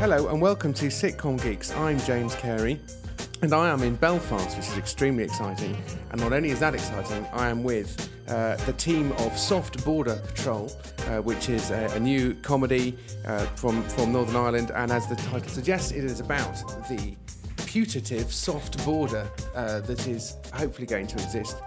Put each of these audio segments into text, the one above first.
Hello and welcome to Sitcom Geeks. I'm James Cary and I am in Belfast, which is extremely exciting. And not only is that exciting, I am with uh, the team of Soft Border Patrol, uh, which is a, a new comedy uh, from, from Northern Ireland. And as the title suggests, it is about the putative soft border uh, that is hopefully going to exist.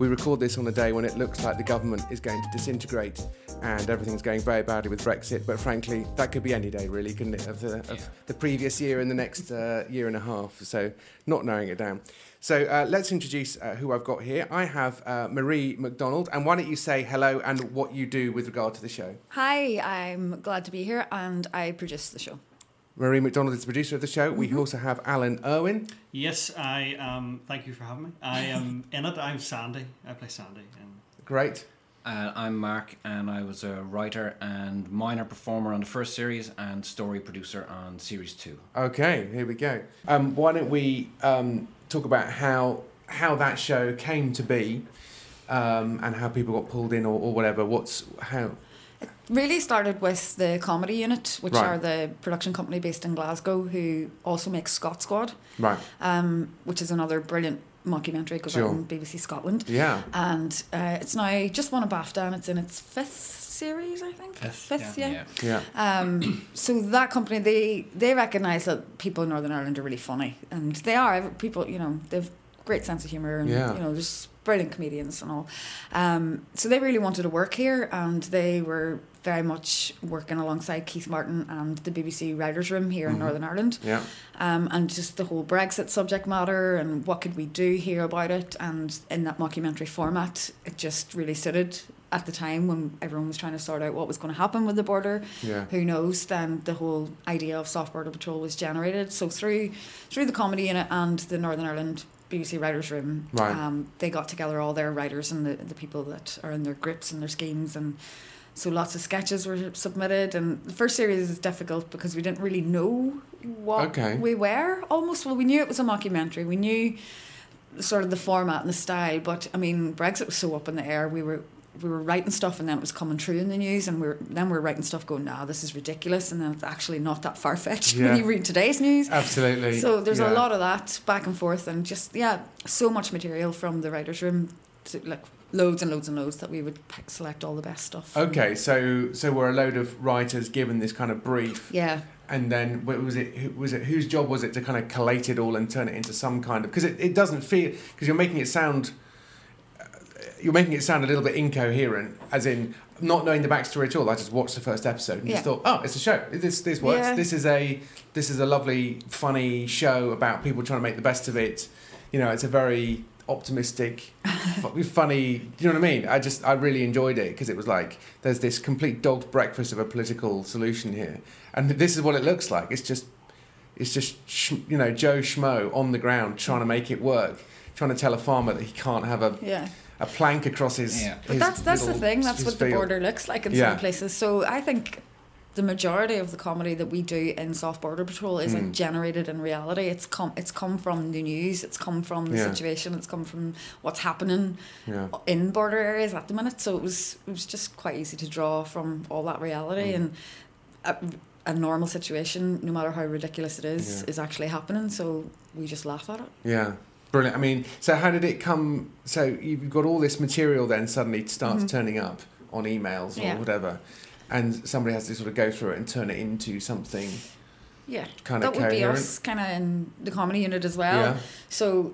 We record this on a day when it looks like the government is going to disintegrate and everything's going very badly with Brexit. But frankly, that could be any day, really, couldn't it, of the, of Yeah. the previous year and the next uh, year and a half. So, not narrowing it down. So, uh, let's introduce uh, who I've got here. I have uh, Marie McDonald, and why don't you say hello and what you do with regard to the show? Hi, I'm glad to be here and I produce the show. Marie McDonald is the producer of the show. Mm-hmm. We also have Alan Irwin. Yes, I um. Thank you for having me. I am in it. I'm Sandy. I play Sandy. And Great. Uh, I'm Mark, and I was a writer and minor performer on the first series and story producer on series two. Okay, here we go. Um, why don't we um, talk about how how that show came to be, um, and how people got pulled in or, or whatever. What's how? Really started with the comedy unit, which Right. are the production company based in Glasgow who also makes Scot Squad, Right. um, which is another brilliant mockumentary goes Sure. out on BBC Scotland. Yeah. And uh, it's now just won a BAFTA and it's in its fifth series, I think. Fifth, yeah. Yeah. Um, so that company, they they recognise that people in Northern Ireland are really funny, and they are. People, you know, they've great sense of humour, and Yeah. you know, there's brilliant comedians and all. Um, so they really wanted to work here, and they were very much working alongside Keith Martin and the BBC Writers' Room here in Mhm. Northern Ireland Yeah. um, and just the whole Brexit subject matter and what could we do here about it. And in that mockumentary format, it just really suited at the time when everyone was trying to sort out what was going to happen with the border. Yeah. Who knows? Then the whole idea of soft border patrol was generated. So through through the comedy unit and the Northern Ireland. BBC Writers' Room. Right. Um, they got together all their writers and the, the people that are in their groups and their schemes and so lots of sketches were submitted, and the first series is difficult because we didn't really know what Okay. we were. Almost, well, we knew it was a mockumentary. We knew sort of the format and the style, but I mean, Brexit was so up in the air. We were we were writing stuff, and then it was coming true in the news, and we were then we are writing stuff, going, "Nah, this is ridiculous," and then it's actually not that far fetched Yeah. when you read today's news. Absolutely. So there's yeah. a lot of that back and forth, and just yeah, so much material from the writers' room, to, like loads and loads and loads that we would pick, select all the best stuff. Okay, so so we're a load of writers given this kind of brief, Yeah, and then was it? Who, was it whose job was it to kind of collate it all and turn it into some kind of? Because it, it doesn't feel because you're making it sound. You're making it sound a little bit incoherent, as in not knowing the backstory at all. I just watched the first episode and just thought, oh, it's a show. This this works. Yeah. This is a this is a lovely, funny show about people trying to make the best of it. You know, it's a very optimistic, funny. Do you know what I mean? I just I really enjoyed it because it was like there's this complete dog's breakfast of a political solution here, and this is what it looks like. It's just it's just you know Joe Schmo on the ground trying to make it work, trying to tell a farmer that he can't have a, yeah. A plank across his. Yeah. But his that's that's the thing. That's his what the field. border looks like in Yeah. some places. So I think the majority of the comedy that we do in Soft Border Patrol isn't Mm. generated in reality. It's come it's come from the news. It's come from the Yeah. situation. It's come from what's happening Yeah. in border areas at the minute. So it was it was just quite easy to draw from all that reality Mm. and. A, a normal situation, no matter how ridiculous it is, Yeah. is actually happening. So we just laugh at it. Yeah. Brilliant. I mean, so how did it come? So you've got all this material then suddenly starts Mhm. turning up on emails or Yeah. whatever, and somebody has to sort of go through it and turn it into something Yeah, kind of that would be us, kind of in the comedy unit as well. Yeah. So,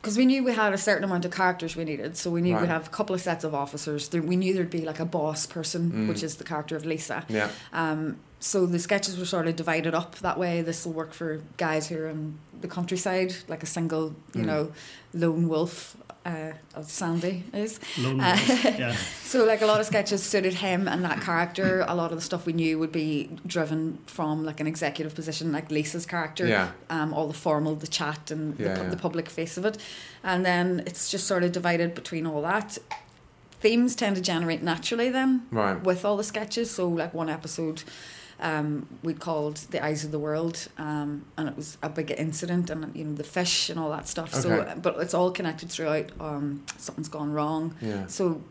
because we knew we had a certain amount of characters we needed, so we knew Right. we'd have a couple of sets of officers. We knew there'd be like a boss person, Mm. which is the character of Lisa. Yeah. Um, so the sketches were sort of divided up that way. This will work for guys who are in the countryside, like a single, you Mm. know, lone wolf. Uh, as Sandy is. Lone Uh, Wolf, yeah. So, like a lot of sketches suited him and that character. A lot of the stuff we knew would be driven from like an executive position, like Lisa's character Yeah. um, all the formal, the chat, and Yeah, the, yeah. the public face of it. And then it's just sort of divided between all that. Themes tend to generate naturally then Right. with all the sketches. So, like one episode, um, we called "The Eyes of the World," um, and it was a big incident, and you know the fish and all that stuff. So, but it's all connected throughout. Um, something's gone wrong. Yeah. So.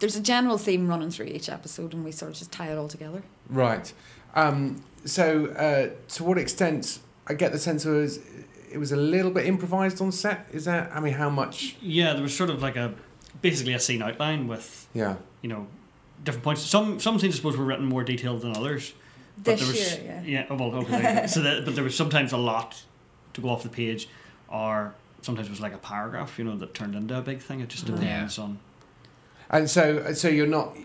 There's a general theme running through each episode, and we sort of just tie it all together. Right. Um, so uh, to what extent? I get the sense it was it was a little bit improvised on set. Is that? I mean, how much? Yeah, there was sort of like a basically a scene outline with Yeah. you know different points. Some some scenes I suppose were written more detailed than others. But This there was, year, yeah. oh, well, okay. so that, but there was sometimes a lot to go off the page, or sometimes it was like a paragraph, you know, that turned into a big thing. It just Mm. depends on. And so, so you're not,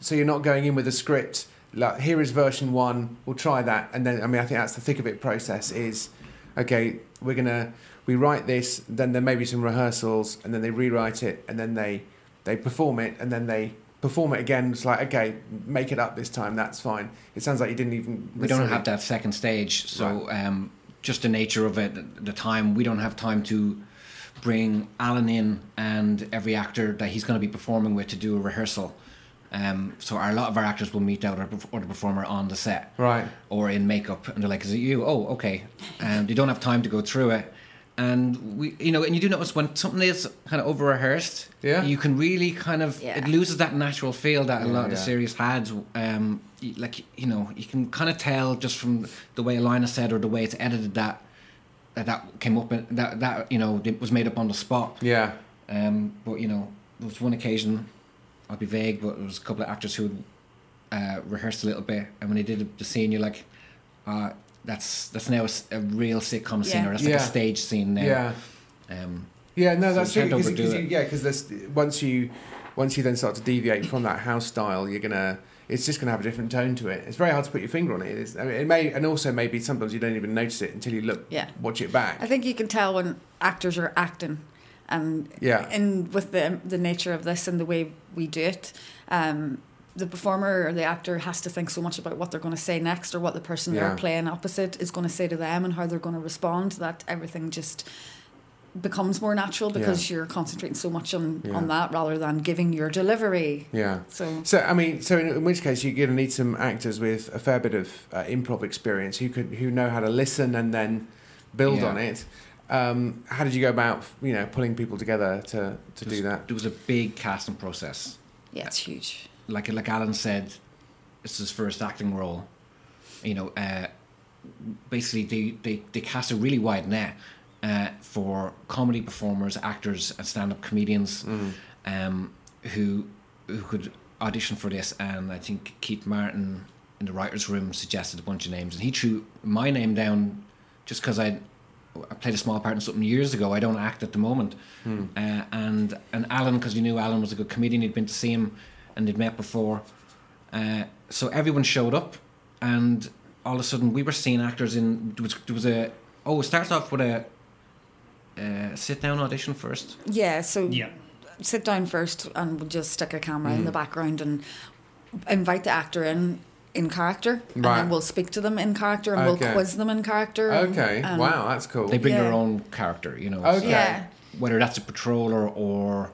so you're not going in with a script. Like, here is version one. We'll try that, and then I mean, I think that's the thick of it process. Is okay. We're gonna we write this, then there may be some rehearsals, and then they rewrite it, and then they they perform it, and then they perform it again. It's like okay, make it up this time. That's fine. It sounds like you didn't even. we don't have that second stage so um, just the nature of it the time we don't have time to bring alan in and every actor that he's going to be performing with to do a rehearsal um, so our, a lot of our actors will meet out or the performer on the set Right. or in makeup and they're like is it you oh okay and you don't have time to go through it and we you know and you do notice when something is kind of over rehearsed Yeah. you can really kind of Yeah. it loses that natural feel that a Yeah, lot of the yeah. series had um like you know you can kind of tell just from the way Alina said or the way it's edited that that, that came up and that that you know it was made up on the spot Yeah. um but you know there was one occasion I'll be vague but there was a couple of actors who uh, rehearsed a little bit and when they did the scene you're like uh, that's that's now a real sitcom scene Yeah. or that's like Yeah. a stage scene now Yeah. um Yeah, no, So that's true. Because, because you, yeah, because once you once you then start to deviate from that house style, you're gonna it's just gonna have a different tone to it. It's very hard to put your finger on it. It's, I mean, it may and also maybe sometimes you don't even notice it until you look Yeah. watch it back. I think you can tell when actors are acting, and Yeah. and with the the nature of this and the way we do it, um, the performer or the actor has to think so much about what they're going to say next or what the person Yeah. they're playing opposite is going to say to them and how they're going to respond. That everything just becomes more natural because you're concentrating so much on Yeah. on that rather than giving your delivery. yeah. So So I mean, so in, in which case you're going to need some actors with a fair bit of uh, improv experience who could who know how to listen and then build Yeah. on it. Um, how did you go about you know pulling people together to to do that? There was a big casting process. yeah, it's huge. Like like Alan said, it's his first acting role. You know, uh, basically they, they, they cast a really wide net uh, for comedy performers, actors, and stand up comedians Mm. um, who who could audition for this. And I think Keith Martin in the writers' room suggested a bunch of names, and he threw my name down just because I. I played a small part in something years ago. I don't act at the moment, Hmm. uh, and and Alan because you knew Alan was a good comedian. He'd been to see him, and they'd met before. Uh, so everyone showed up, and all of a sudden we were seeing actors in. There was there was a oh it starts off with a uh, sit down audition first. Yeah, so Yeah. sit down first and we'll just stick a camera in Mm. the background and invite the actor in in character and Right. then we'll speak to them in character and Okay. we'll quiz them in character Okay, and- wow, that's cool. They bring their own character, you know. Okay. so yeah whether that's a patroller or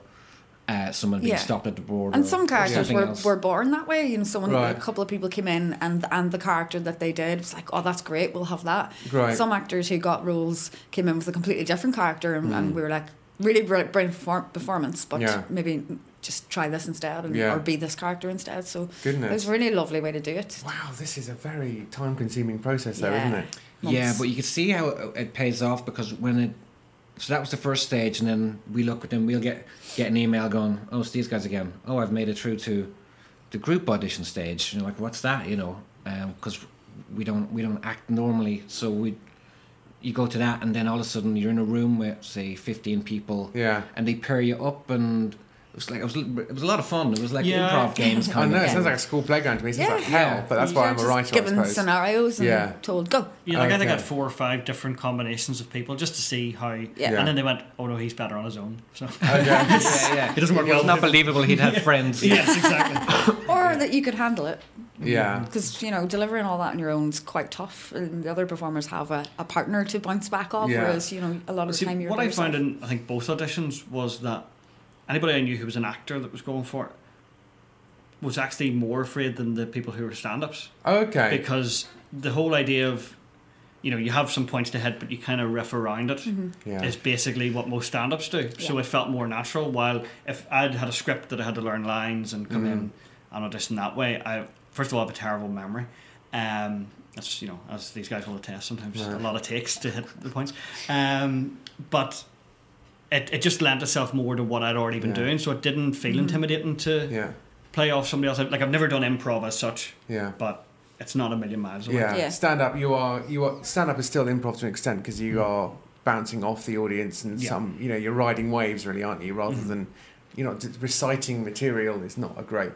uh, someone being Yeah. stopped at the border. and some characters were, else. were born that way you know someone Right. a couple of people came in and and the character that they did was like oh that's great we'll have that Right. some actors who got roles came in with a completely different character and, and Mm. we were like really brilliant, brilliant perform- performance but Yeah. maybe just try this instead and, Yeah. or be this character instead so it Goodness. was a really lovely way to do it Wow, this is a very time-consuming process, though, isn't it? Yeah, but you can see how it, it pays off because when it. So that was the first stage, and then we look at them. We'll get get an email going. Oh, it's these guys again. Oh, I've made it through to the group audition stage. You're like, what's that? You know, um, because we don't we don't act normally. So we, you go to that, and then all of a sudden you're in a room with say 15 people, Yeah. and they pair you up, and it was like it was it was a lot of fun. It was like Yeah. improv games I kind know, of. it sounds like a school playground to me. It sounds Yeah. like hell, Yeah. but that's You're why I'm a just writer, given suppose. scenarios and Yeah. told go Yeah, like I think I had four or five different combinations of people just to see how. Yeah. Yeah. And then they went, "Oh no, he's better on his own." So oh, Okay. yeah, yeah. It doesn't work It was well not believable he'd have friends. yes, exactly. or that you could handle it yeah. because you know delivering all that on your own is quite tough and the other performers have a, a partner to bounce back off Yeah. whereas you know a lot of the See, time you're what I found in I think both auditions was that anybody I knew who was an actor that was going for it was actually more afraid than the people who were stand-ups Okay. because the whole idea of you know you have some points to hit but you kind of riff around it is Mm-hmm. Yeah. basically what most stand-ups do so it felt more natural while if I'd had a script that I had to learn lines and come Mhm. in and audition that way I first of all have a terrible memory Um, that's you know, as these guys will attest, sometimes Right. a lot of takes to hit the points. Um, but it, it just lent itself more to what I'd already been Yeah. doing, so it didn't feel Mhm. intimidating to Yeah, play off somebody else. Like I've never done improv as such, yeah. but it's not a million miles away. Yeah, Yeah. stand up. You are you are stand up is still improv to an extent because you are bouncing off the audience and Yeah. some you know you're riding waves really, aren't you? Rather Mhm. than you know reciting material is not a great.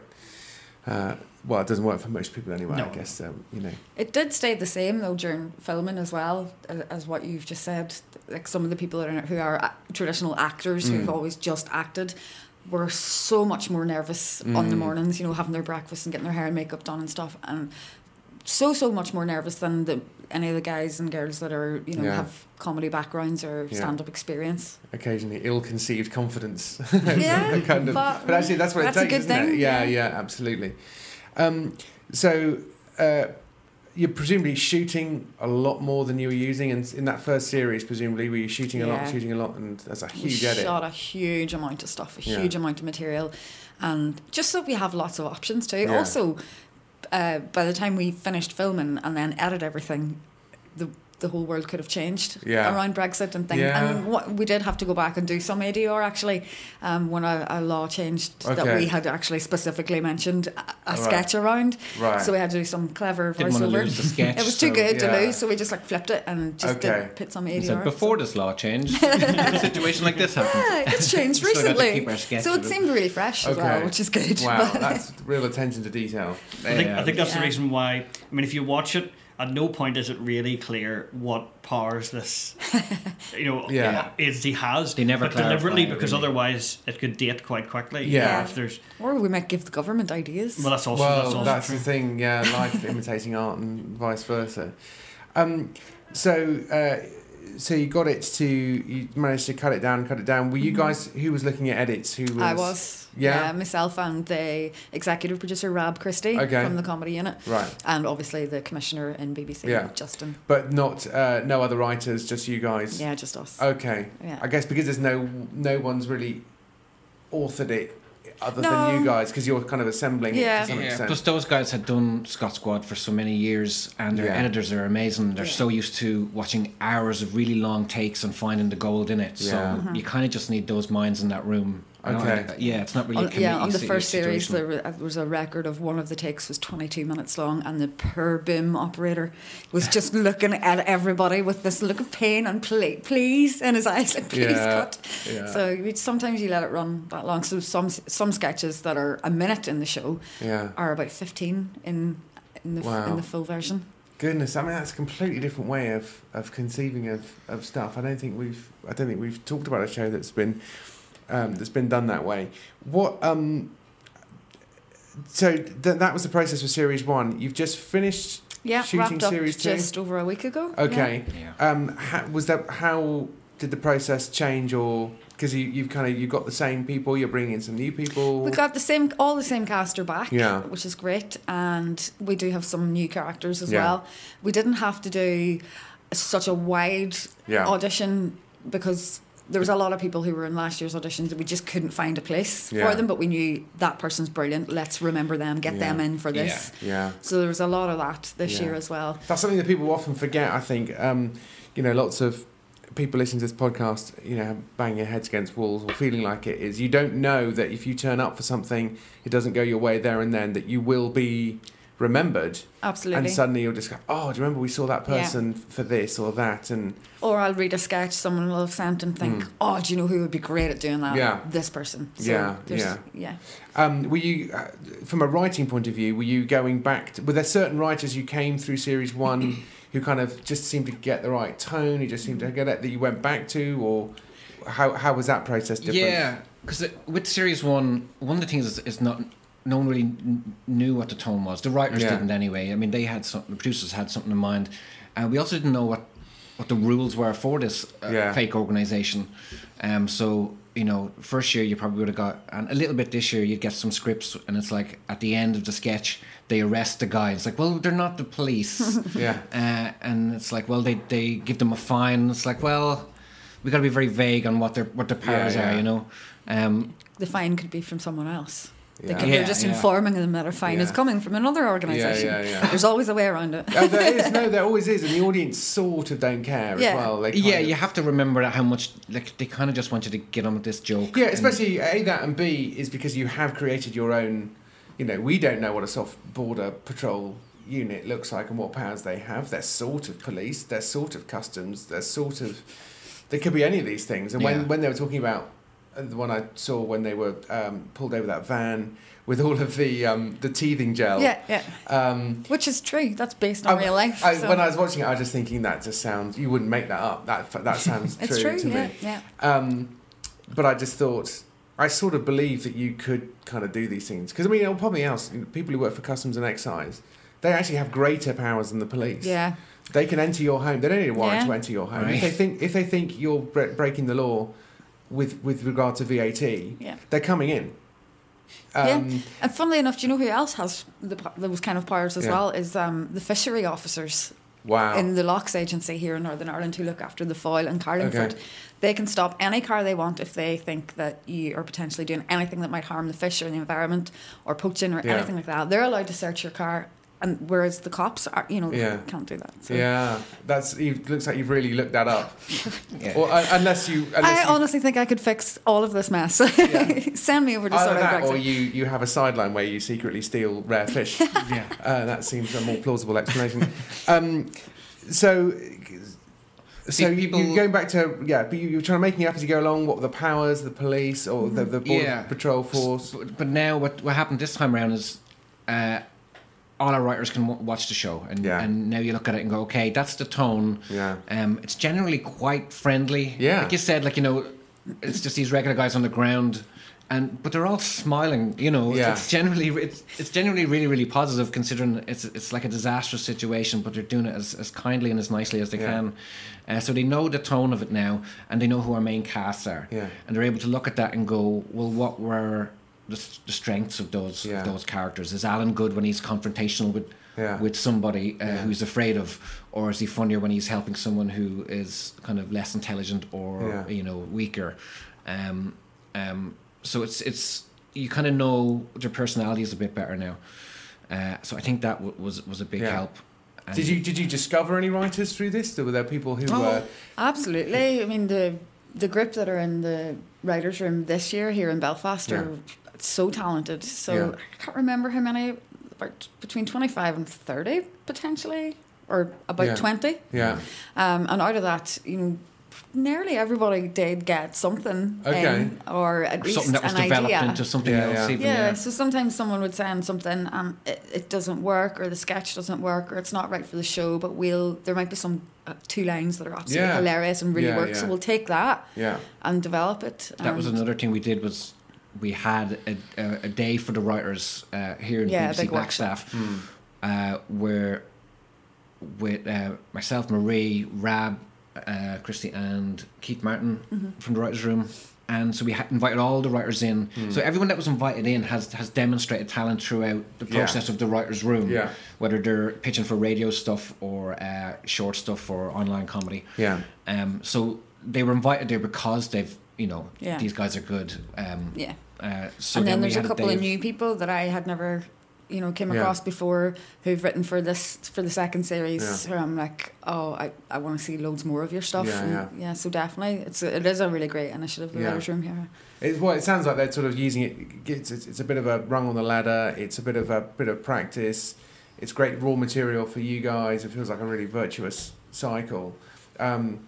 Uh, well, it doesn't work for most people anyway. I guess um, you know. It did stay the same though during filming as well as, as what you've just said. Like some of the people are, who are traditional actors who've Mm. always just acted were so much more nervous on the Mm. mornings, you know, having their breakfast and getting their hair and makeup done and stuff, and so so much more nervous than the any of the guys and girls that are you know Yeah. have comedy backgrounds or Yeah. stand up experience. Occasionally, ill-conceived confidence. Yeah, kind of. but- But actually, that's what that's it takes, isn't it? thing, Yeah, yeah. yeah, absolutely. Um, so. Uh, you're presumably shooting a lot more than you were using, and in that first series, presumably, were you shooting a lot, shooting a lot, and that's a we huge edit. shot a huge amount of stuff, a huge amount of material, and just so we have lots of options too. Also, uh, by the time we finished filming and then edit everything, the the whole world could have changed Yeah. around Brexit and things. Yeah. And what, we did have to go back and do some ADR actually um, when a, a law changed that we had actually specifically mentioned a, a Right. sketch around. Right. So we had to do some clever Didn't want to voiceover. lose the sketch. It was too so- good yeah. to lose, so we just like flipped it and just Okay. did put some He ADR. said, before this law changed, a situation like this happened. Yeah, it's changed Still got to recently. keep our sketch So it it. seemed really fresh as well, which is good. Wow, that's real attention to detail. I think, Yeah. I think that's the reason why. I mean, if you watch it, at no point is it really clear what powers this, you know, Yeah. is he has. They never but deliberately it, because really. otherwise it could date quite quickly. Yeah. If there's or we might give the government ideas. well, that's also that's also that's, true. the thing. Yeah, life imitating art and vice versa. Um, so, uh, so you got it to you managed to cut it down, cut it down. Were you Mhm. guys who was looking at edits? Who was? I was. Yeah? myself and the executive producer Rab Christie Okay. from the comedy unit, right, and obviously the commissioner in BBC, Yeah. Justin. but not uh, no other writers, just you guys. Yeah, just us. Okay, yeah. I guess because there's no no one's really authored it other No. than you guys because you're kind of assembling Yeah. it to some Yeah, extent. plus those guys had done Scot Squad for so many years, and their Yeah. editors are amazing. They're Yeah. so used to watching hours of really long takes and finding the gold in it. Yeah. So Mhm. you kind of just need those minds in that room. You know, Okay. and- yeah, it's not really. On, yeah, on the first series, uh, there was a record of one of the takes was 22 minutes long, and the per boom operator was just looking at everybody with this look of pain and please, please in his eyes, like please Yeah, cut. yeah. So you, sometimes you let it run that long. So some some sketches that are a minute in the show yeah. are about 15 in in the Wow. in the full version. Goodness, I mean that's a completely different way of, of conceiving of, of stuff. I don't think we've I don't think we've talked about a show that's been um, that's been done that way. What um so th- that was the process for series one. You've just finished Yeah, Shooting wrapped up series two? just over a week ago. okay. Yeah. Um how, was that how did the process change or because you, you've kind of you've got the same people, you're bringing in some new people. We got the same, all the same cast are back, Yeah. which is great, and we do have some new characters as Yeah. well. We didn't have to do such a wide yeah. audition because there was a lot of people who were in last year's auditions that we just couldn't find a place Yeah. for them, but we knew that person's brilliant. Let's remember them, get Yeah. them in for this. Yeah. So there was a lot of that this Yeah. year as well. That's something that people often forget. I think, um, you know, lots of people listening to this podcast, you know, banging their heads against walls or feeling like it is. You don't know that if you turn up for something, it doesn't go your way there and then. That you will be remembered, Absolutely. and suddenly you'll just go, "Oh, do you remember we saw that Yeah. person for this or that?" And Or I'll read a sketch someone will have sent and think, Mm. oh, do you know who would be great at doing that? Yeah. This person. So Yeah, yeah. Yeah. um, were you, uh, from a writing point of view, were you going back? To, were there certain writers who came through series one who kind of just seemed to get the right tone? Who just seemed to get it that you went back to, or how how was that process different? Yeah, because with series one, one of the things is, is not no one really kn- knew what the tone was. The writers Yeah. didn't anyway. I mean, they had some. The producers had something in mind. Uh, we also didn't know what what the rules were for this uh, Yeah. fake organization. Um, so you know, first year you probably would have got, and a little bit this year you'd get some scripts, and it's like at the end of the sketch they arrest the guy. It's like, well, they're not the police. yeah, Uh, and it's like, well, they, they give them a fine. It's like, well, we got to be very vague on what their what their powers Yeah, yeah. are, you know. Um, The fine could be from someone else. They Yeah. can, Yeah, they're just yeah. informing them that a fine is coming from another organisation. yeah, yeah. There's always a way around it. Oh, there is no, there always is, and the audience sort of don't care Yeah. as well. They Yeah, of- you have to remember that how much like they kind of just want you to get on with this joke. Yeah, especially A, that, and B, is because you have created your own. You know, we don't know what a soft border patrol unit looks like and what powers they have. They're sort of police, they're sort of customs, they're sort of. They could be any of these things. And when, Yeah. when they were talking about uh, the one I saw when they were um, pulled over that van with all of the um, the teething gel. Yeah, yeah. Um, Which is true. That's based on I- real life. I, so- When I was watching it, I was just thinking that just sounds. You wouldn't make that up. That that sounds true, it's true. to yeah, me. yeah. Um, but I just thought, I sort of believe that you could kind of do these things. Because, I mean, on probably else, people who work for customs and excise, they actually have greater powers than the police. Yeah. They can enter your home. They don't need a warrant Yeah. to enter your home. Right. If they think if they think you're bre- breaking the law with with regard to VAT, Yeah. they're coming in. Yeah. Um, And funnily enough, do you know who else has the, those kind of powers as Yeah. well? Is um, the fishery officers Wow. in the Loughs Agency here in Northern Ireland who look after the Foyle and Carlingford. Okay. They can stop any car they want if they think that you are potentially doing anything that might harm the fish or the environment or poaching or Yeah. anything like that. They're allowed to search your car, and whereas the cops are, you know, Yeah. can't do that. So. yeah, that's. It looks like you've really looked that up. Yeah. Or uh, unless you. Unless I you, honestly think I could fix all of this mess. Yeah. Send me over to Either sort out that, or Brexit. you, you have a sideline where you secretly steal rare fish. Yeah. Uh, that seems a more plausible explanation. um, so, so Pe- you, are going back to yeah, but you, you're trying to making it up as you go along. What were the powers, the police, or the, the border Yeah. patrol force? But, but now what what happened this time around is uh, all our writers can w- watch the show, and Yeah. and now you look at it and go, okay, that's the tone. Yeah, Um, it's generally quite friendly. Yeah. like you said, like you know, it's just these regular guys on the ground. And but they're all smiling, you know. Yeah. It's generally it's, it's generally really really positive considering it's it's like a disastrous situation, but they're doing it as, as kindly and as nicely as they Yeah. can. Uh, so they know the tone of it now, and they know who our main casts are, Yeah. and they're able to look at that and go, well, what were the, the strengths of those Yeah. of those characters? Is Alan good when he's confrontational with Yeah. with somebody uh, Yeah. who's afraid of, or is he funnier when he's helping someone who is kind of less intelligent or Yeah. you know weaker? Um, um, so it's it's you kind of know their personalities a bit better now. Uh, so I think that w- was was a big Yeah. help. And- did you did you discover any writers through this? Were there people who Oh, were? Absolutely. I mean, the the group that are in the writers' room this year here in Belfast are so talented. So Yeah. I can't remember how many, about between twenty five and thirty potentially, or about Yeah. twenty. Yeah, Um, and out of that, you know, nearly everybody did get something, Okay. in, or at least something that was an developed idea. into something Yeah, else. yeah. Even, Yeah, so sometimes someone would send something and it, it doesn't work, or the sketch doesn't work, or it's not right for the show. But we'll there might be some uh, two lines that are absolutely Yeah. hilarious and really Yeah, work. So we'll take that yeah, and develop it. That was another thing we did was we had a, a, a day for the writers uh, here in Yeah, BBC Blackstaff, Black workshop. Staff, Hmm. uh, where with uh, myself, Marie, Rab, uh, Christie, and Keith Martin Mm-hmm. from the writers' room. And so we ha- invited all the writers in. Hmm. So everyone that was invited in has has demonstrated talent throughout the Yeah. process of the writers' room. Yeah. Whether they're pitching for radio stuff or uh, short stuff or online comedy. yeah, Um, so they were invited there because they've, you know, Yeah. these guys are good. Um, yeah. uh, so and then we there's a couple day of new people that I had never, you know, came Yeah. across before who've written for this for the second series. Yeah. Who I'm like, oh, I, I want to see loads more of your stuff. Yeah, and yeah. So definitely, it's a, it is a really great initiative. The Yeah. writers' room here. It, well, it sounds like they're sort of using it. It's, it's, it's a bit of a rung on the ladder. It's a bit of a bit of practice. It's great raw material for you guys. It feels like a really virtuous cycle. Um,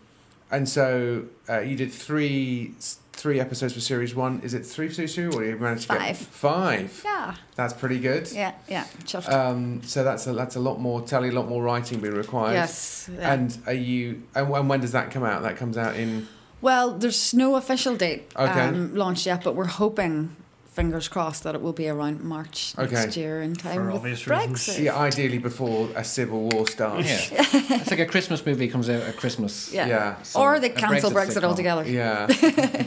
and so uh, you did three three episodes for series one. Is it three for series two, or you managed to Five. get five? Yeah. That's pretty good. Yeah. Yeah. Um, so that's a that's a lot more telly, a lot more writing being required. yes. yeah. And are you? And, and when does that come out? That comes out in. Well, there's no official date Okay. um, launched yet, but we're hoping, fingers crossed, that it will be around March Okay. next year in time For with obvious Brexit. reasons. Yeah, ideally before a civil war starts. Yeah. it's like a Christmas movie comes out at Christmas. Yeah. Yeah. So or they cancel Brexit Brexit altogether. Yeah,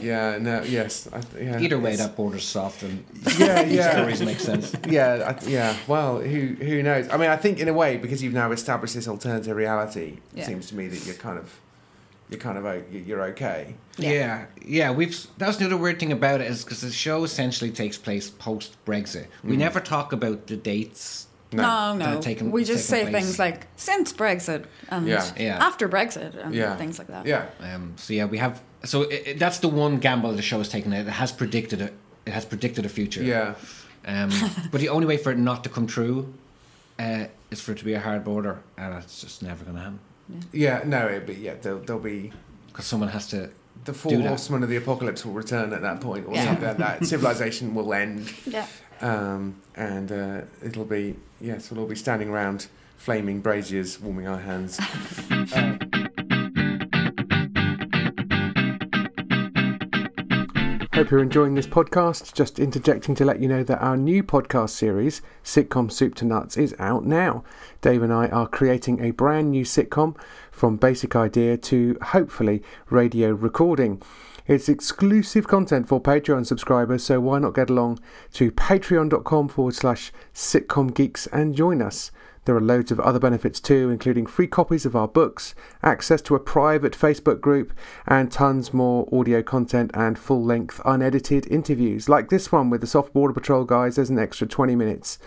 yeah, no, yes, I, yeah. Either way, that border's soft and yeah, these yeah, stories make sense. yeah, I, yeah. Well, who who knows? I mean, I think in a way because you've now established this alternative reality, it seems to me that you're kind of you're kind of o- you're okay. Yeah. Yeah. yeah, We've that's the other weird thing about it is because the show essentially takes place post Brexit. We never talk about the dates. No, no. that taken- we just say place. things like since Brexit and Yeah. Yeah. after Brexit and Yeah. things like that. Yeah, Um, so yeah, we have. So it, it- that's the one gamble the show has taken. It has predicted it. It has predicted a future. yeah, Um, but the only way for it not to come true uh, is for it to be a hard border, and it's just never going to happen yeah. No, it, but yeah, there'll, there'll be because someone has to. the four horsemen of the apocalypse will return at that point, or Yeah. something. That, that civilization will end, Yeah. um, and uh, it'll be yes, we'll all be standing around flaming braziers, warming our hands. Uh, Hope you're enjoying this podcast. Just interjecting to let you know that our new podcast series, Sitcom Soup to Nuts, is out now. Dave and I are creating a brand new sitcom from basic idea to hopefully radio recording. It's exclusive content for Patreon subscribers, so why not get along to patreon.com forward slash sitcom geeks and join us. There are loads of other benefits too, including free copies of our books, access to a private Facebook group, and tons more audio content and full length unedited interviews. Like this one with the Soft Border Patrol guys, there's an extra 20 minutes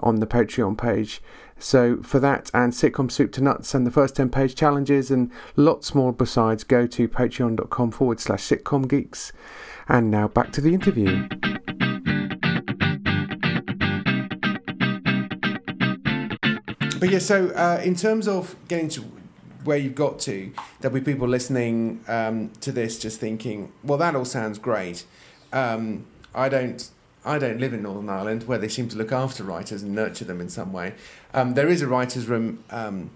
on the Patreon page. So, for that and Sitcom Soup to Nuts and the first 10 page challenges and lots more besides, go to patreon.com forward slash sitcom geeks. And now back to the interview. But yeah, so uh, in terms of getting to where you've got to, there'll be people listening um, to this just thinking, well, that all sounds great. Um, I don't. I don't live in Northern Ireland, where they seem to look after writers and nurture them in some way. Um, there is a writers' room um,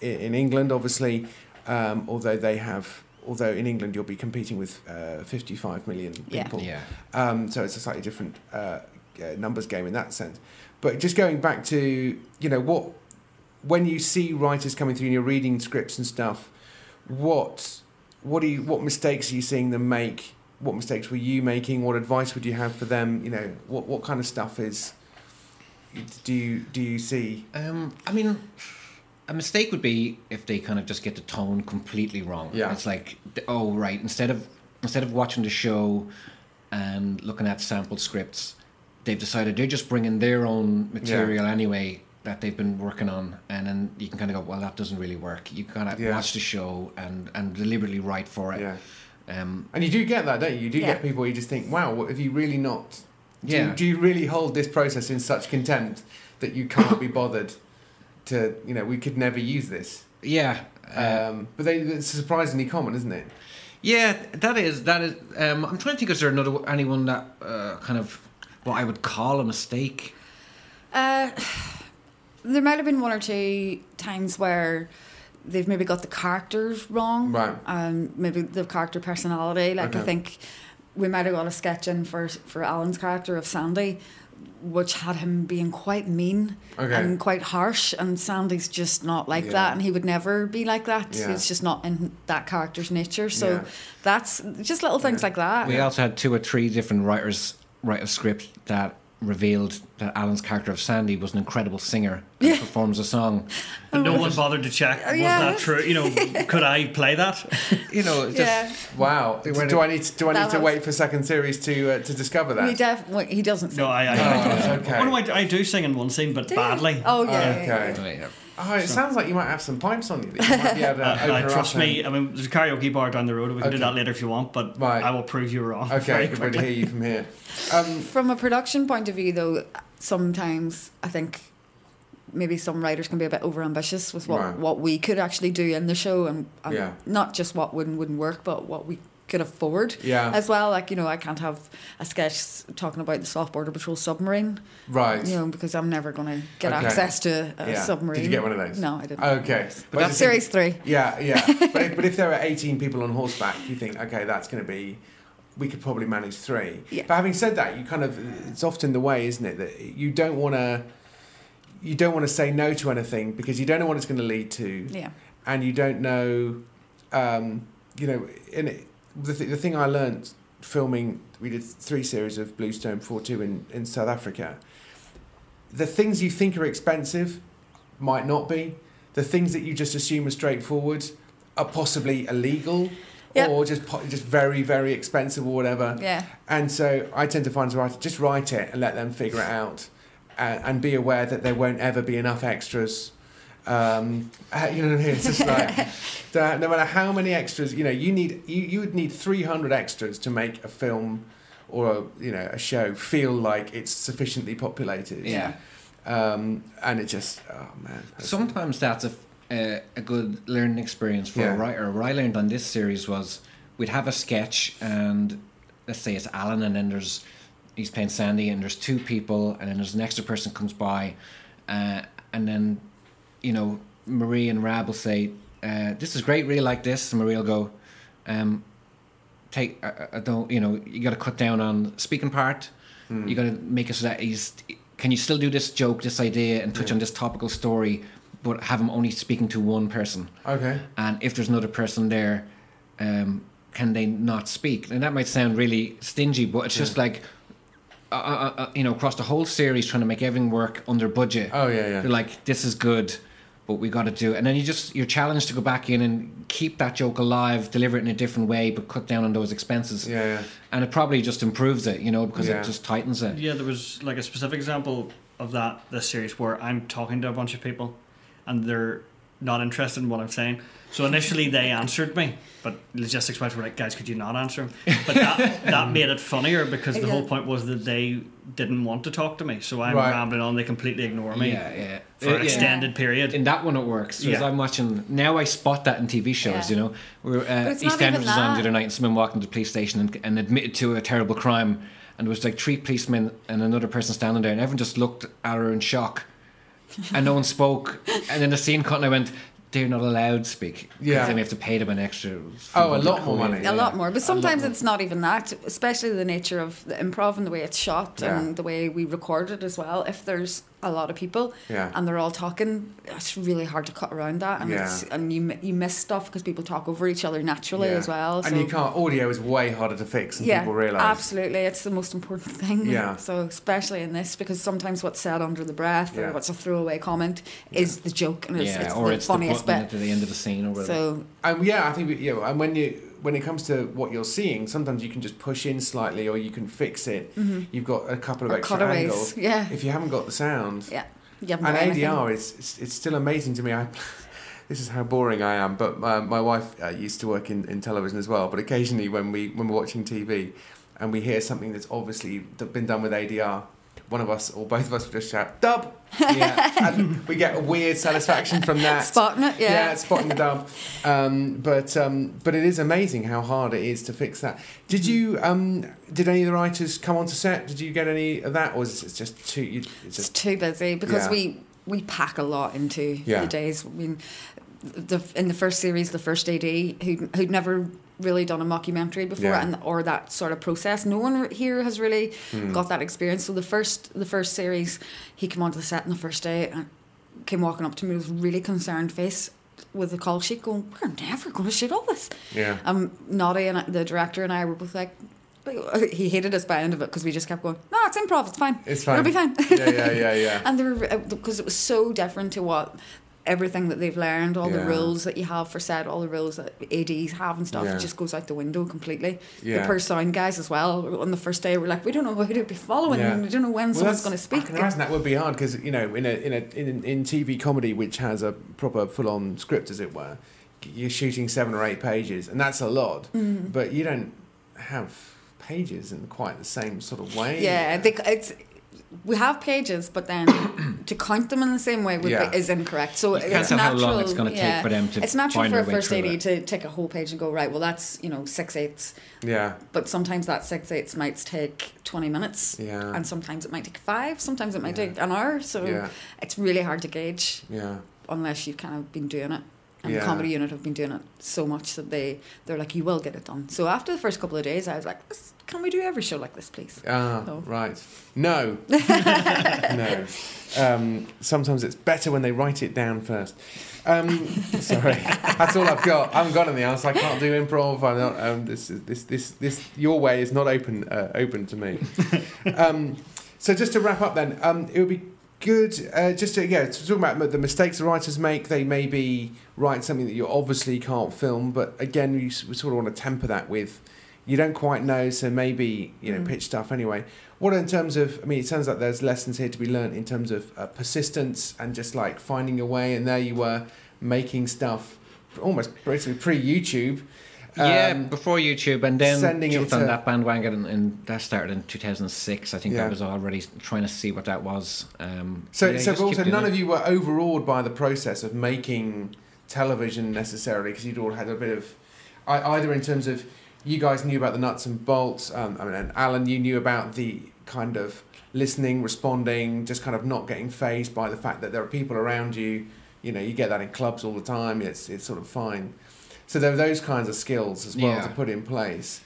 in England, obviously, um, although they have. Although in England you'll be competing with uh, 55 million people, Yeah. um, so it's a slightly different uh, uh, numbers game in that sense. But just going back to you know what when you see writers coming through and you're reading scripts and stuff, what what do you what mistakes are you seeing them make? What mistakes were you making? What advice would you have for them? You know, what what kind of stuff is do you do you see? Um, I mean, a mistake would be if they kind of just get the tone completely wrong. Yeah. It's like, oh right, instead of instead of watching the show and looking at sample scripts, they've decided they're just bringing their own material anyway that they've been working on, and then you can kind of go, well, that doesn't really work. You kind of Yeah. watch the show and and deliberately write for it. Yeah, Um, and you do get that, don't you? You do Yeah. get people you just think, wow, what, have you really not? Do, Yeah. do you really hold this process in such contempt that you can't be bothered to? You know, we could never use this. yeah. Uh, Um, but they, it's surprisingly common, isn't it? Yeah, that is that is. Um, I'm trying to think. Is there another anyone that uh, kind of what I would call a mistake? Uh, there might have been one or two times where they've maybe got the characters wrong. Right. Um, maybe the character personality. Like I think we might have got a sketch in for for Alan's character of Sandy, which had him being quite mean Okay. and quite harsh. And Sandy's just not like Yeah. that, and he would never be like that. Yeah. It's just not in that character's nature. So Yeah. that's just little things Yeah. like that. We also had two or three different writers write a script that revealed that Alan's character of Sandy was an incredible singer and Yeah. performs a song. But no one bothered to check. Was yeah. that true? You know, could I play that? You know, just yeah. Wow. Do, do I need to, do I need That to was- wait for second series to uh, to discover that? We def- well, he doesn't. No, I. I Oh, okay. Oh, no, I, I do sing in one scene, but Do you? badly. Oh yeah. yeah, Okay. yeah. Oh, yeah. Oh, it sounds like you might have some pipes on you. That you might be able to Uh, uh, trust me. I mean, there's a karaoke bar down the road. We can do that later if you want, but Right. I will prove you wrong. Okay, good to hear you from here. Um, From a production point of view, though, sometimes I think maybe some writers can be a bit overambitious with what, Right. what we could actually do in the show, and, and Yeah. not just what would and wouldn't work, but what we could afford yeah. as well. Like you know, I can't have a sketch talking about the Soft Border Patrol submarine, right. you know, because I'm never going to get Okay. access to a Yeah. submarine. Did you get one of those? No, I didn't. Okay. But that's- Series three. Yeah, yeah. but, if, but if there are 18 people on horseback, you think, okay, that's going to be, we could probably manage three. Yeah. But having said that, you kind of, it's often the way, isn't it, that you don't want to, you don't want to say no to anything because you don't know what it's going to lead to. Yeah. and you don't know, um, you know, in it, the, th- the thing I learned filming, we did three series of Bluestone 4-2 in, in South Africa. The things you think are expensive might not be. The things that you just assume are straightforward are possibly illegal Yep. or just just very very expensive or whatever. Yeah. And so I tend to find as a writer, just write it and let them figure it out, and, and be aware that there won't ever be enough extras. Um, you know what I mean? It's just like that no matter how many extras, you know, you need you, you would need three hundred extras to make a film or a, you know a show feel like it's sufficiently populated. Yeah. Um, and it just oh man. Sometimes that's a, a, a good learning experience for Yeah. a writer. What I learned on this series was we'd have a sketch, and let's say it's Alan, and then there's he's playing Sandy, and there's two people, and then there's an extra person comes by, uh, and then you know Marie and Rab will say, uh, "This is great, really like this," and Marie will go, um, "Take, I, I don't, you know, you got to cut down on speaking part. Hmm. You got to make it so that he's. Can you still do this joke, this idea, and touch Yeah. on this topical story, but have them only speaking to one person? Okay. And if there's another person there, um, can they not speak? And that might sound really stingy, but it's just like, uh, uh, uh, you know, across the whole series, trying to make everything work under budget. Oh yeah, yeah. They're like, this is good, but we got to do it. And then you just you're challenged to go back in and keep that joke alive, deliver it in a different way, but cut down on those expenses. yeah, yeah. And it probably just improves it, you know, because Yeah. it just tightens it. Yeah, there was like a specific example of that this series where I'm talking to a bunch of people and they're not interested in what I'm saying. So initially they answered me, but logistics wise were like, guys, could you not answer him? But that, that made it funnier because the Yeah. whole point was that they didn't want to talk to me. So I'm Right. rambling on, they completely ignore me Yeah, yeah. for Uh, an yeah. extended period. In that one, it works. Because Yeah. I'm watching now. I spot that in TV shows. Yeah. You know, where uh, it's not EastEnders even was on the other night, and someone walked into the police station and, and admitted to a terrible crime, and there was like three policemen and another person standing there, and everyone just looked at her in shock, and no one spoke. And then the scene cut, and I went, "They're not allowed to speak. Yeah. then we have to pay them an extra. Oh, a lot more quid." money. a lot more. But sometimes more. it's not even that, especially the nature of the improv and the way it's shot Yeah. and the way we record it as well. If there's a lot of people Yeah. and they're all talking, it's really hard to cut around that, and Yeah. it's, and you you miss stuff because people talk over each other naturally Yeah. as well. And you can't. Audio is way harder to fix than yeah, people realise. absolutely, it's the most important thing. Yeah. So especially in this, because sometimes what's said under the breath Yeah. or what's a throwaway comment is the joke and it's, yeah, it's or the it's the funniest button bit. at the end of the scene, or whatever. So Um, yeah, I think yeah, and when you when it comes to what you're seeing, sometimes you can just push in slightly, or you can fix it. You've got a couple of or extra cutaways, angles. yeah, If you haven't got the sound, yeah. You and. ADR is it's, it's still amazing to me. I, this is how boring I am, but my, my wife uh, used to work in, in television as well. But occasionally, when we when we're watching TV, and we hear something that's obviously been done with ADR, one of us or both of us will just shout "dub," yeah, and we get a weird satisfaction from that. Spotting it, yeah. yeah, spotting the dub. Um, but um, but it is amazing how hard it is to fix that. Did you um, did any of the writers come onto set? Did you get any of that, or is it just too? You, it's It's too busy because Yeah. we we pack a lot into Yeah. the days. I mean, the in the first series, the first AD who who'd never really done a mockumentary before Yeah. and or that sort of process. No one here has really Hmm. got that experience. So the first the first series, he came onto the set on the first day and came walking up to me with a really concerned face with a call sheet going, We're never gonna shoot all this. yeah. Um Noddy and the director and I were both like he hated us by the end of it because we just kept going, No, it's improv, it's fine. It's fine. It'll be fine. yeah, yeah, yeah, yeah. And they were because it was so different to what everything that they've learned, all Yeah. the rules that you have for set, all the rules that ADs have and stuff, Yeah. it just goes out the window completely. Yeah. The per sound guys as well. On the first day, we're like, we don't know who to be following. Yeah. We don't know when Well, someone's going to I speak. can imagine that would be hard because you know, in a in a in, in TV comedy which has a proper full on script, as it were, you're shooting seven or eight pages, and that's a lot. Mm. But you don't have pages in quite the same sort of way. Yeah, they, it's. We have pages, but then to count them in the same way would Yeah. be, is incorrect. So it's natural. it's going to yeah. take for them to It's natural for a first AD to take a whole page and go right. Well, that's you know six eighths, yeah, but sometimes that six eighths might take twenty minutes. yeah, and sometimes it might take five, sometimes it might Yeah. take an hour. So yeah, it's really hard to gauge yeah. unless you've kind of been doing it. And Yeah. the comedy unit have been doing it so much that they they're like, you will get it done. So after the first couple of days, I was like, can we do every show like this, please? Ah, No. right. No, no. Um, sometimes it's better when they write it down first. Um, sorry, that's all I've got. I haven't got anything else. I can't do improv. I'm not. Um, this is this this this. Your way is not open uh, open to me. Um, so just to wrap up, then, um, it would be Good. Uh, just to, yeah, to talk about the mistakes the writers make. They maybe write something that you obviously can't film, but again, you we sort of want to temper that with you don't quite know, so maybe you know Mm. pitch stuff anyway. What in terms of? I mean, it sounds like there's lessons here to be learnt in terms of uh, persistence and just like finding a way. And there you were making stuff almost basically pre YouTube. Yeah, Um, before YouTube, and then sending it jumped on to- that bandwagon, and, and that started in 2006. I think Yeah. I was already trying to see what that was. Um, So, yeah, so but also none it. of you were overawed by the process of making television necessarily because you'd all had a bit of I- either in terms of you guys knew about the nuts and bolts. Um, I mean, and Alan, you knew about the kind of listening, responding, just kind of not getting phased by the fact that there are people around you. You know, you get that in clubs all the time. It's it's sort of fine. So there were those kinds of skills as well Yeah. to put in place.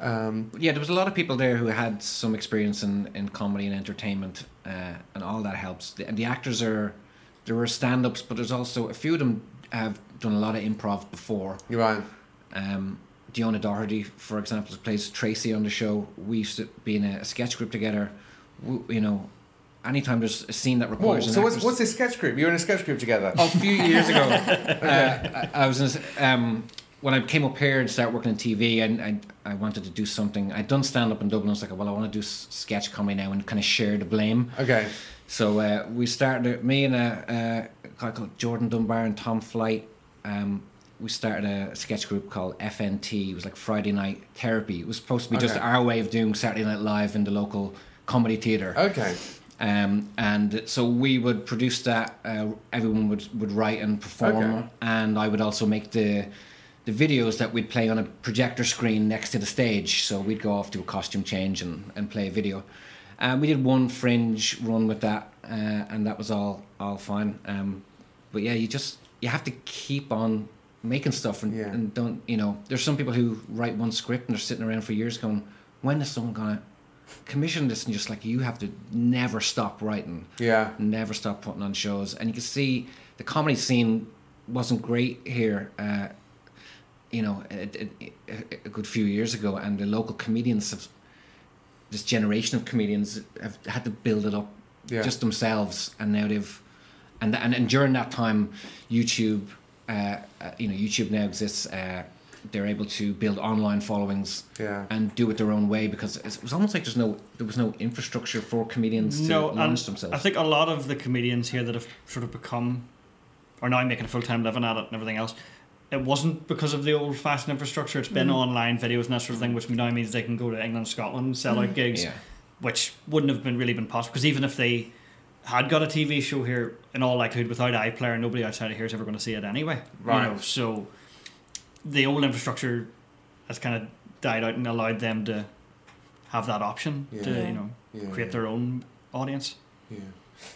Um, yeah, there was a lot of people there who had some experience in, in comedy and entertainment, uh, and all that helps. The, and the actors are there were stand ups, but there's also a few of them have done a lot of improv before. you're right. Um, Diona Doherty, for example, plays Tracy on the show. We used to be in a, sketch group together. We, you know, anytime there's a scene that Whoa, requires an so what's, what's this sketch group? You're in a sketch group together. a few years ago, uh, I, I was in, this, um, when I came up here and started working in TV, and I, I wanted to do something. I'd done stand up in Dublin. I was like, well, I want to do sketch comedy now and kind of share the blame. Okay. So uh, we started, me and a, a guy called Jordan Dunbar and Tom Flight. Um, we started a sketch group called FNT. It was like Friday Night Therapy. It was supposed to be just our way of doing Saturday Night Live in the local comedy theatre. Okay. Um, and so we would produce that. Uh, everyone would, would write and perform, Okay. and I would also make the the videos that we'd play on a projector screen next to the stage. So we'd go off do a costume change and, and play a video. Um, we did one fringe run with that, uh, and that was all all fine. Um, but yeah, you just you have to keep on making stuff and, Yeah. and don't you know. There's some people who write one script and they're sitting around for years going, when is someone gonna commission this? And just like you have to never stop writing Yeah. never stop putting on shows. And you can see the comedy scene wasn't great here, uh, you know, a, a, a good few years ago. And the local comedians have, this generation of comedians have had to build it up Yeah. just themselves. And now they've, and, and, and during that time, YouTube, uh, uh, you know, YouTube now exists. Uh, they're able to build online followings Yeah. and do it their own way because it was almost like there's no there was no infrastructure for comedians to No, and launch themselves. I think a lot of the comedians here that have sort of become, are now making a full time living at it and everything else. It wasn't because of the old fashioned infrastructure. It's been Mm. online videos and that sort of thing, which now means they can go to England, Scotland, and sell out Mm. gigs, yeah. which wouldn't have been really been possible. Because even if they had got a TV show here, in all likelihood, without iPlayer, nobody outside of here is ever going to see it anyway. Right. You know, so the old infrastructure has kind of died out and allowed them to have that option to you know Yeah. create their own audience. Yeah.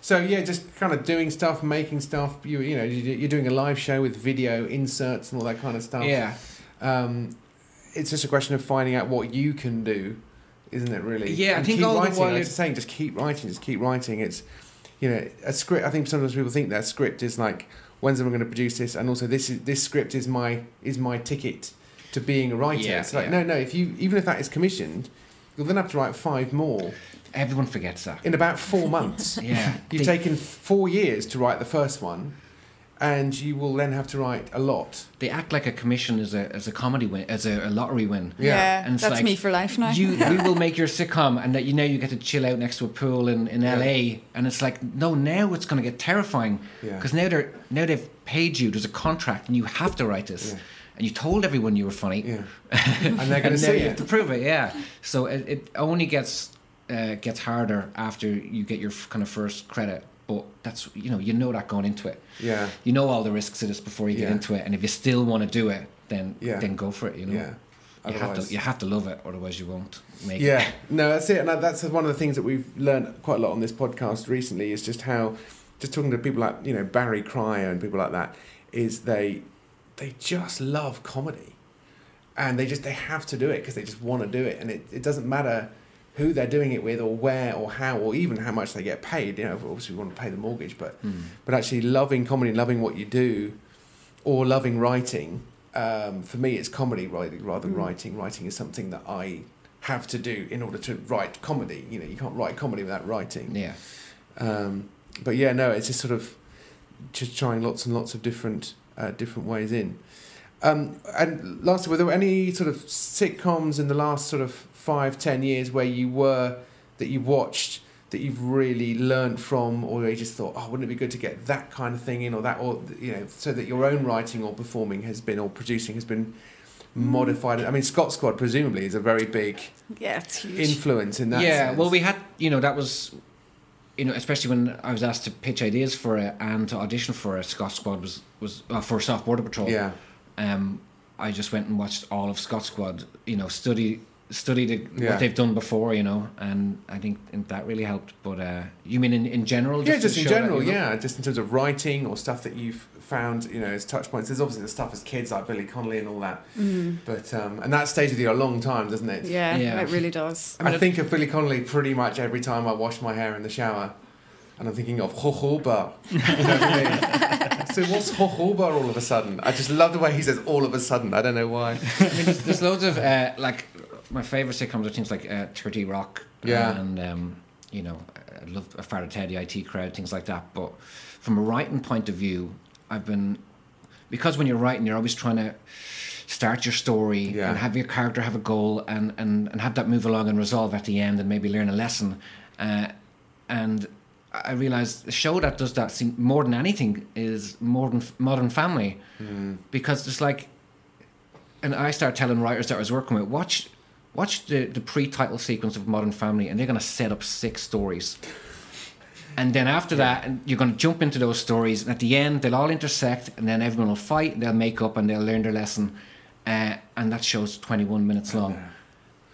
So yeah, just kind of doing stuff, making stuff. You you know you- you're doing a live show with video inserts and all that kind of stuff. Yeah. Um, it's just a question of finding out what you can do, isn't it? Really. Yeah, I think keep all the while I was you're- just saying, just keep writing, just keep writing. It's you know a script. I think sometimes people think that script is like when's someone going to produce this, and also this is this script is my is my ticket to being a writer. Yeah, it's like yeah. no, no. If you even if that is commissioned, you'll then have to write five more Everyone forgets that. in about four months. Yeah. You've they, taken four years to write the first one, and you will then have to write a lot. they act like a commission is a as a comedy win, as a, a lottery win. Yeah. And that's like, me for life now. You, we will make your sitcom, and that you know you get to chill out next to a pool in, in Yeah. LA, and it's like no, now it's going to get terrifying Yeah. because now they're now they've paid you. There's a contract, and you have to write this, Yeah. and you told everyone you were funny, Yeah. and they're going to and now you have to prove it. Yeah, so it, it only gets uh, gets harder after you get your f- kind of first credit. But that's you know you know that going into it. Yeah. You know all the risks of this before you get Yeah. into it, and if you still want to do it, then Yeah. then go for it. You know. Yeah. You have Otherwise- to you have to love it, otherwise you won't make Yeah, it. Yeah, no, that's it, and that's one of the things that we've learned quite a lot on this podcast recently. Is just how, just talking to people like you know Barry Cryer and people like that, is they, they just love comedy, and they just they have to do it because they just want to do it, and it, it doesn't matter who they're doing it with or where or how or even how much they get paid. You know, obviously we want to pay the mortgage, but Mm. but actually loving comedy, loving what you do, or loving writing. Um, for me, it's comedy writing rather than Mm. writing. Writing is something that I have to do in order to write comedy. You know, you can't write comedy without writing. Yeah. Um, but yeah, no, it's just sort of just trying lots and lots of different uh, different ways in. Um, and lastly, were there any sort of sitcoms in the last sort of five, ten years where you were that you watched that you've really learned from, or you just thought, oh, wouldn't it be good to get that kind of thing in, or that, or you know, so that your own writing or performing has been, or producing has been modified. I mean, Scot Squad presumably is a very big Yeah, it's huge. influence in that. yeah, sense. well, we had, you know, that was, you know, especially when I was asked to pitch ideas for it and to audition for it, Scot Squad was, was uh, for Soft Border Patrol. yeah, Um, I just went and watched all of Scot Squad, you know, study studied it- Yeah. what they've done before, you know, and I think that really helped. But uh, you mean in, in general? yeah, to just in show that general, you look- yeah, just in terms of writing or stuff that you've found, you know, as touch points. There's obviously the stuff as kids like Billy Connolly and all that, Mm. but um, and that stays with you a long time, doesn't it? Yeah, Yeah. it really does. I mean, I think of Billy Connolly pretty much every time I wash my hair in the shower, and I'm thinking of jojoba. You know what I mean? so what's jojoba all of a sudden? I just love the way he says all of a sudden. I don't know why. I mean, there's, there's loads of uh, like my favorite sitcoms are things like uh, Thirty Rock, Yeah. and um, you know, I love a Father Ted, IT Crowd, things like that. But from a writing point of view, I've been because when you're writing, you're always trying to start your story Yeah. and have your character have a goal and, and, and have that move along and resolve at the end and maybe learn a lesson. Uh, and I realized the show that does that seem, more than anything is Modern Modern Family because it's like and I started telling writers that I was working with, watch watch the, the pre-title sequence of Modern Family, and they're going to set up six stories. And then after that, you're going to jump into those stories, and at the end, they'll all intersect, and then everyone will fight, they'll make up, and they'll learn their lesson. Uh, and that show's 21 minutes long.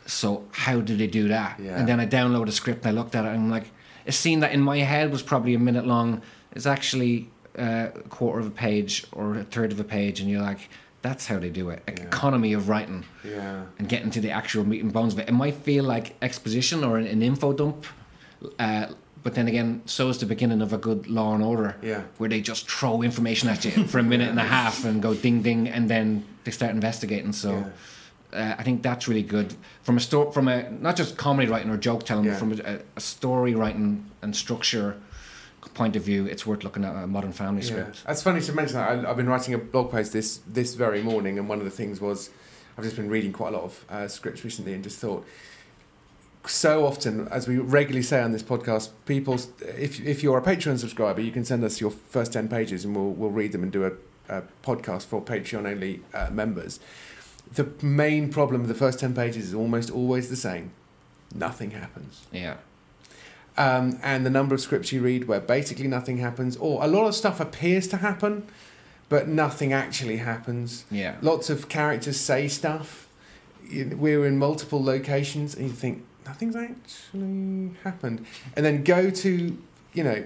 So how did they do that? Yeah. And then I download a script, and I looked at it, and I'm like, a scene that in my head was probably a minute long is actually uh, a quarter of a page or a third of a page, and you're like, that's how they do it. Yeah. Economy of writing Yeah. and getting to the actual meat and bones of it. It might feel like exposition or an, an info dump, uh, but then again, so is the beginning of a good Law and Order, Yeah. where they just throw information at you for a minute and a half and go ding ding, and then they start investigating. So. Uh, I think that's really good from a sto- from a not just comedy writing or joke telling, Yeah. but from a, a story writing and structure point of view. It's worth looking at a Modern Family Yeah. script. That's funny to mention that. I, I've been writing a blog post this this very morning, and one of the things was I've just been reading quite a lot of uh, scripts recently, and just thought so often, as we regularly say on this podcast, people, if if you're a Patreon subscriber, you can send us your first ten pages, and we'll we'll read them and do a, a podcast for Patreon only uh, members. The main problem of the first ten pages is almost always the same. Nothing happens Yeah, um, and the number of scripts you read where basically nothing happens, or a lot of stuff appears to happen, but nothing actually happens. yeah, Lots of characters say stuff. We're in multiple locations, and you think nothing's actually happened. And then go to, you know,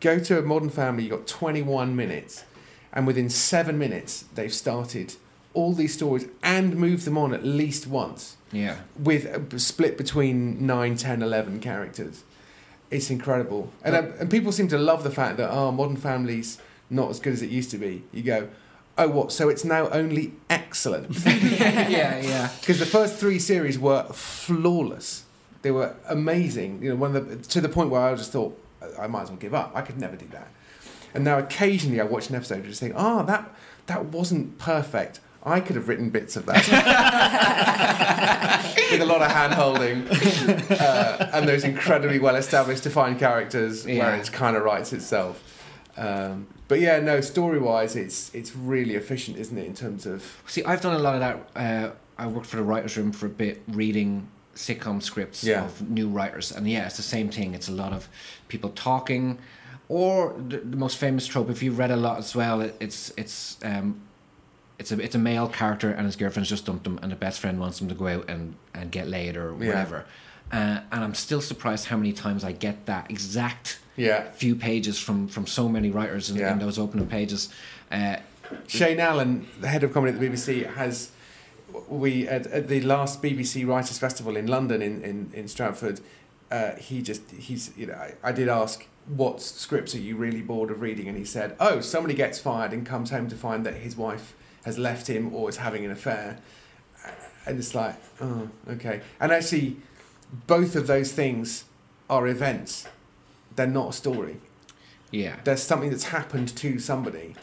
go to a Modern Family. you've got twenty one minutes, and within seven minutes they've started all these stories and move them on at least once yeah. with a split between 9, 10, 11 characters. It's incredible. And, um, and people seem to love the fact that, oh, Modern Family's not as good as it used to be. You go, oh, what? So it's now only excellent. yeah, yeah. Because the first three series were flawless. They were amazing. You know, one of the, to the point where I just thought, I might as well give up. I could never do that. And now occasionally I watch an episode and just think, oh, that, that wasn't perfect. I could have written bits of that. With a lot of hand holding uh, and those incredibly well established defined characters where it kind of writes itself. Um, but yeah, no, story wise, it's it's really efficient, isn't it, in terms of See, I've done a lot of that. Uh, I worked for the writers' room for a bit, reading sitcom scripts Yeah. of new writers, and yeah, it's the same thing. It's a lot of people talking, or the, the most famous trope. If you've read a lot as well, it, it's it's um, it's a it's a male character and his girlfriend's just dumped him, and the best friend wants him to go out and, and get laid or Yeah. whatever. Uh, and I'm still surprised how many times I get that exact yeah. few pages from from so many writers in, Yeah. in those opening pages. Uh, Shane Allen, the head of comedy at the BBC, has we at, at the last BBC Writers Festival in London in in, in Stratford. Uh, he just he's you know I, I did ask what scripts are you really bored of reading, and he said, oh, somebody gets fired and comes home to find that his wife has left him or is having an affair, and it's like oh okay, and actually, both of those things are events. They're not a story. Yeah. There's something that's happened to somebody,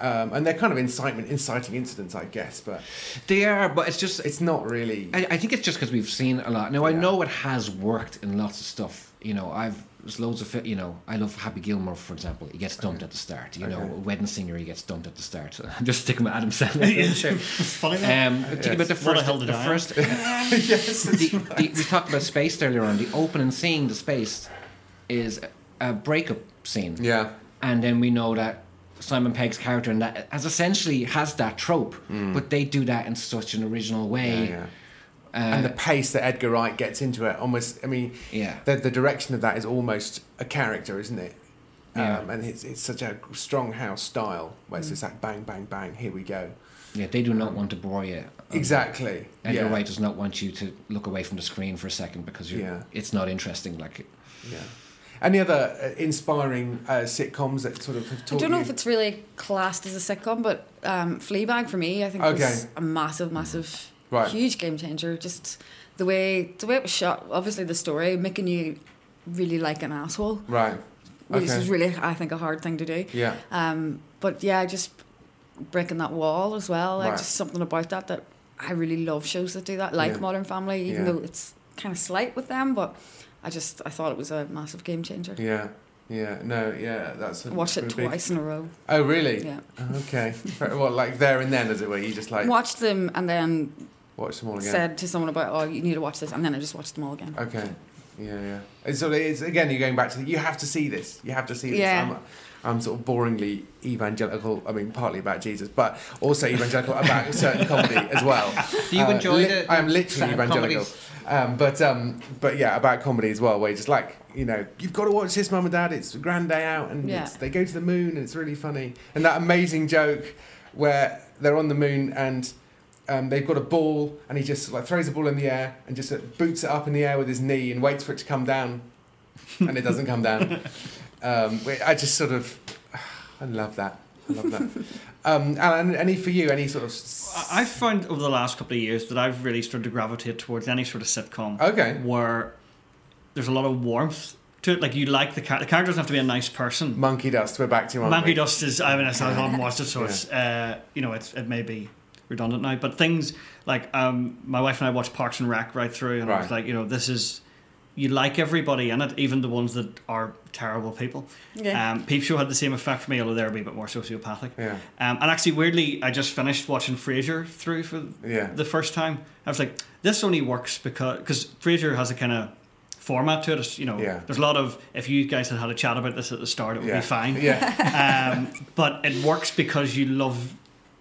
um, and they're kind of incitement, inciting incidents, I guess. But They are, but it's just. it's not really. I, I think it's just because we've seen a lot. Now I Yeah. know it has worked in lots of stuff. You know, I've there's loads of you know. I love Happy Gilmore, for example. He gets dumped at the start. You know, Okay. Wedding Singer, he gets dumped at the start. I'm just sticking with Adam Sandler. yeah, sure. Funny. Um, think about the first. to The first. yes, the, the, we talked about Spaced earlier on. The opening scene, the Spaced, is a breakup scene. yeah, and then we know that Simon Pegg's character and that has essentially has that trope, but they do that in such an original yeah, way. yeah. Uh, and the pace that Edgar Wright gets into it, almost. I mean, yeah, the the direction of that is almost a character, isn't it? Yeah. Um, and it's, it's such a strong house style where it's just like bang, bang, bang. Here we go. yeah, they do not want to bore you. Exactly. Edgar yeah. Wright does not want you to look away from the screen for a second because you're, Yeah. it's not interesting. Like, Yeah. Any other uh, inspiring uh, sitcoms that sort of have I don't know you? if it's really classed as a sitcom, but um, Fleabag for me, I think was a massive, massive, Right. huge game changer. Just the way the way it was shot, obviously the story, making you really like an asshole, right. which Okay. is really, I think, a hard thing to do. Yeah. Um, but yeah, just breaking that wall as well. Like Right. just something about that that I really love shows that do that, like Yeah. Modern Family, even Yeah. though it's kind of slight with them. But I just I thought it was a massive game changer. Yeah. Yeah. No. Yeah. That's. A, watched it a big- twice in a row. Oh, really? Yeah, Okay. Well, like there and then, as it were. You just like watched them and then watch them all again. said to someone about, oh, you need to watch this, and then I just watched them all again. Okay. Yeah, yeah. It's sort of, it's, again, you're going back to you have to see this. You have to see this. Yeah. I'm, I'm sort of boringly evangelical. I mean, partly about Jesus, but also evangelical about certain comedy as well. do you Uh, enjoy li- the? I am literally evangelical. Um, but um, but yeah, about comedy as well, where you just like you know you've got to watch this, mum and dad. It's a grand day out, and Yeah. it's, they go to the moon, and it's really funny. And that amazing joke where they're on the moon and um, they've got a ball, and he just like throws the ball in the air and just uh, boots it up in the air with his knee and waits for it to come down, and it doesn't come down. Um, I just sort of, I love that. I love that. Um, and any for you, any sort of. s- I- I've found over the last couple of years that I've really started to gravitate towards any sort of sitcom Okay. where there's a lot of warmth to it. Like you like the character. The character doesn't have to be a nice person. Monkey dust. We're back to you, aren't Monkey we? Dust is. I mean, I still haven't watched it, so it's uh, you know it's, it may be redundant now. But things like um, my wife and I watched Parks and Rec right through, and I was like, you know, this is you like everybody in it, even the ones that are terrible people. Yeah. Um, Peep Show had the same effect for me, although they're a wee bit more sociopathic. Yeah. Um, and actually, weirdly, I just finished watching Frasier through for Yeah. the first time. I was like, this only works because because Frasier has a kind of format to it. It's, you know, Yeah. there's a lot of if you guys had had a chat about this at the start, it would yeah. be fine. Yeah. Um, but it works because you love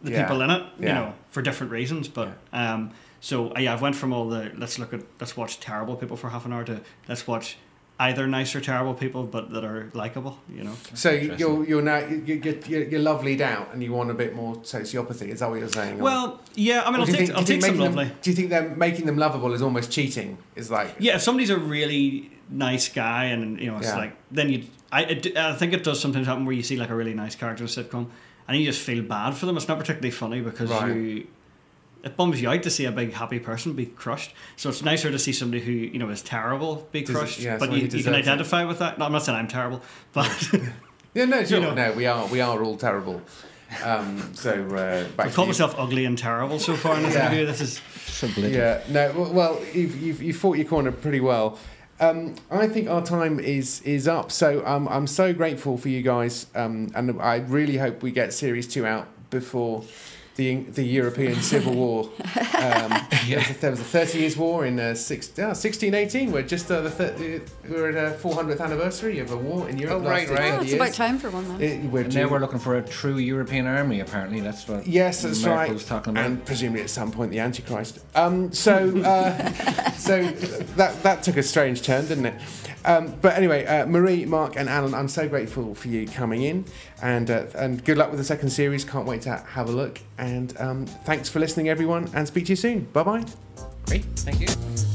the Yeah. people in it, you know, for different reasons. But um, so uh, yeah, I've went from all the let's look at let's watch terrible people for half an hour to let's watch either nice or terrible people, but that are likable. You know. So you're you're now you- you're, you're, you're out, and you want a bit more sociopathy. Is that what you're saying? Well, yeah, I mean, I'll take, think- I'll take some making lovely. them- do you think that making them lovable is almost cheating? Is like Yeah, if somebody's a really nice guy, and you know, it's Yeah. like then you, I, I think it does sometimes happen where you see like a really nice character in a sitcom, and you just feel bad for them. It's not particularly funny because Right. you, it bums you out to see a big happy person be crushed. So it's nicer to see somebody who you know is terrible be Does crushed, yeah, but you, you can deserves it. identify with that. No, I'm not saying I'm terrible, but yeah, no, sure, know. no, we are we are all terrible. Um, so uh, back I've to called you. myself ugly and terrible so far in this Yeah. interview. This is Yeah, no. Well, you've, you've, you've fought your corner pretty well. Um, I think our time is is up. So um, I'm so grateful for you guys, um, and I really hope we get series two out before the the European Civil War. Um, there, was a, there was a Thirty Years War in uh, six, uh, 1618. We're just uh, the thir- we're at a 400th anniversary of a war in Europe. Oh, right, right. Oh, 30 it's about time for one then. It- we're And now we're looking for a true European army. Apparently, that's what. Yes, that's America right. was talking about. And presumably at some point the Antichrist. Um, so, uh, so that that took a strange turn, didn't it? Um, but anyway, uh, Marie, Mark, and Alan, I'm so grateful for you coming in, and uh, and good luck with the second series. Can't wait to have a look. And um, thanks for listening, everyone, and speak to you soon. Bye bye. Great, thank you.